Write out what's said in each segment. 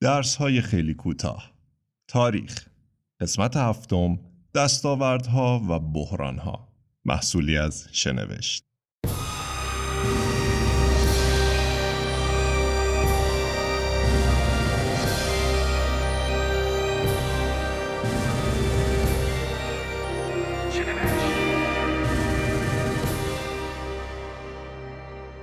درس های خیلی کوتاه. تاریخ. قسمت هفتم دستاوردها و بحرانها. محصولی از شنوشت.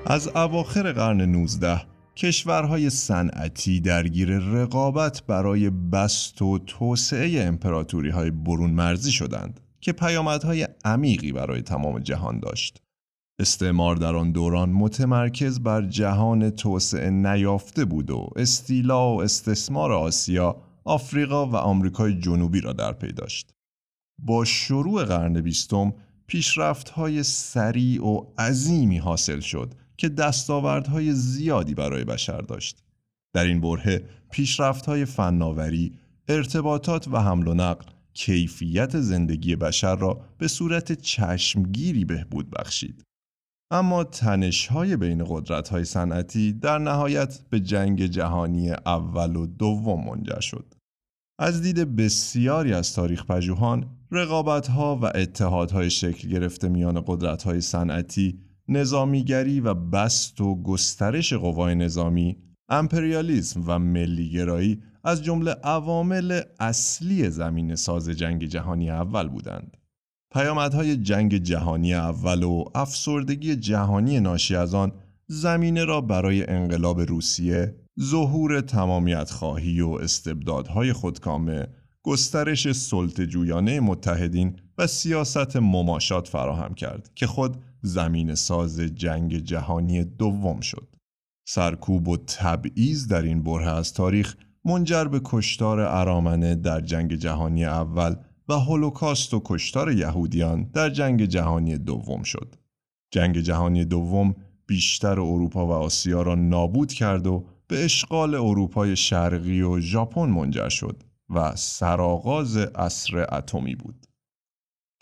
از اواخر قرن 19 کشورهای صنعتی درگیر رقابت برای بست و توسعه امپراتوری های برون مرزی شدند که پیامدهای عمیقی برای تمام جهان داشت. استعمار در آن دوران متمرکز بر جهان توسعه نیافته بود و استیلا و استثمار آسیا، آفریقا و آمریکای جنوبی را در پی داشت. با شروع قرن بیستم پیشرفت‌های سریع و عظیمی حاصل شد که دستاوردهای زیادی برای بشر داشت. در این بره پیشرفت‌های فناوری، ارتباطات و حمل و نقل کیفیت زندگی بشر را به صورت چشمگیری بهبود بخشید. اما تنش‌های بین قدرت‌های صنعتی در نهایت به جنگ جهانی اول و دوم منجر شد. از دید بسیاری از تاریخ پژوهان، رقابت‌ها و اتحادهای شکل گرفته میان قدرت‌های صنعتی نظامیگری و بست و گسترش قوای نظامی، امپریالیسم و ملیگرایی از جمله عوامل اصلی زمین ساز جنگ جهانی اول بودند. پیامدهای جنگ جهانی اول و افسردگی جهانی ناشی از آن زمینه را برای انقلاب روسیه، ظهور تمامیت خواهی و استبدادهای خودکامه، گسترش سلطجویانه متحدین و سیاست مماشات فراهم کرد که خود زمین ساز جنگ جهانی دوم شد. سرکوب و تبعیض در این بره از تاریخ منجر به کشتار ارامنه در جنگ جهانی اول و هولوکاست و کشتار یهودیان در جنگ جهانی دوم شد. جنگ جهانی دوم بیشتر اروپا و آسیا را نابود کرد و به اشغال اروپای شرقی و ژاپن منجر شد و سرآغاز عصر اتمی بود.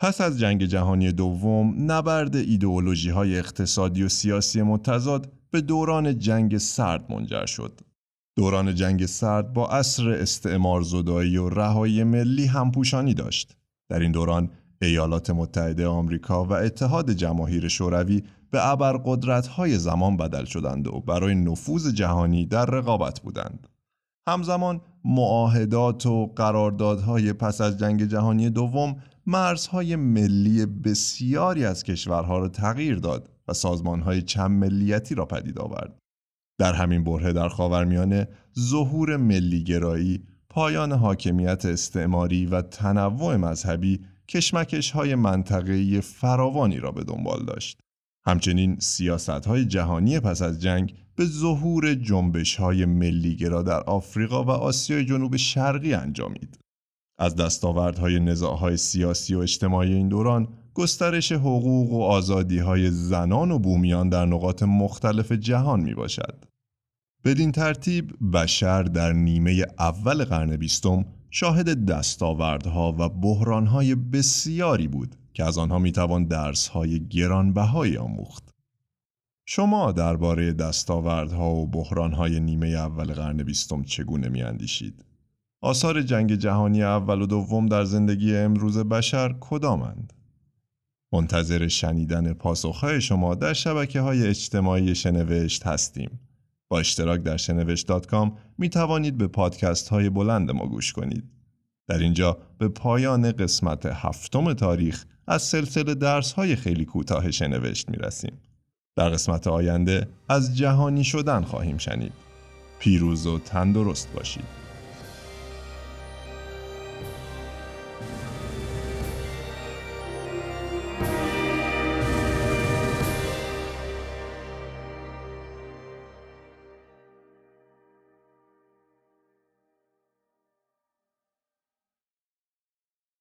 پس از جنگ جهانی دوم نبرد ایدئولوژی های اقتصادی و سیاسی متضاد به دوران جنگ سرد منجر شد. دوران جنگ سرد با عصر استعمار زدایی و رهایی ملی همپوشانی داشت. در این دوران ایالات متحده آمریکا و اتحاد جماهیر شوروی به ابرقدرت‌های زمان بدل شدند و برای نفوذ جهانی در رقابت بودند. همزمان معاهدات و قراردادهای پس از جنگ جهانی دوم مرزهای ملی بسیاری از کشورها را تغییر داد و سازمانهای چند ملیتی را پدید آورد. در همین بره در خاورمیانه ظهور ملیگرایی، پایان حاکمیت استعماری و تنوع مذهبی کشمکش های منطقه‌ای فراوانی را به دنبال داشت. همچنین سیاست های جهانی پس از جنگ به ظهور جنبش های ملیگرا در آفریقا و آسیای جنوب شرقی انجامید. از دستاوردهای نزاعهای سیاسی و اجتماعی این دوران گسترش حقوق و آزادی های زنان و بومیان در نقاط مختلف جهان می باشد. بدین ترتیب بشر در نیمه اول قرن بیستم شاهد دستاوردها و بحرانهای بسیاری بود که از آنها می‌توان درسهای گرانبهایی آموخت. شما درباره دستاوردها و بحرانهای نیمه اول قرن بیستم چگونه میاندیشید؟ آثار جنگ جهانی اول و دوم در زندگی امروز بشر کدامند؟ منتظر شنیدن پاسخهای شما در شبکه های اجتماعی شنوشت هستیم. با اشتراک در شنوشت.com می توانید به پادکست های بلند ما گوش کنید. در اینجا به پایان قسمت هفتم تاریخ از سلسله درس های خیلی کوتاه شنوشت می رسیم. در قسمت آینده از جهانی شدن خواهیم شنید. پیروز و تندرست باشید.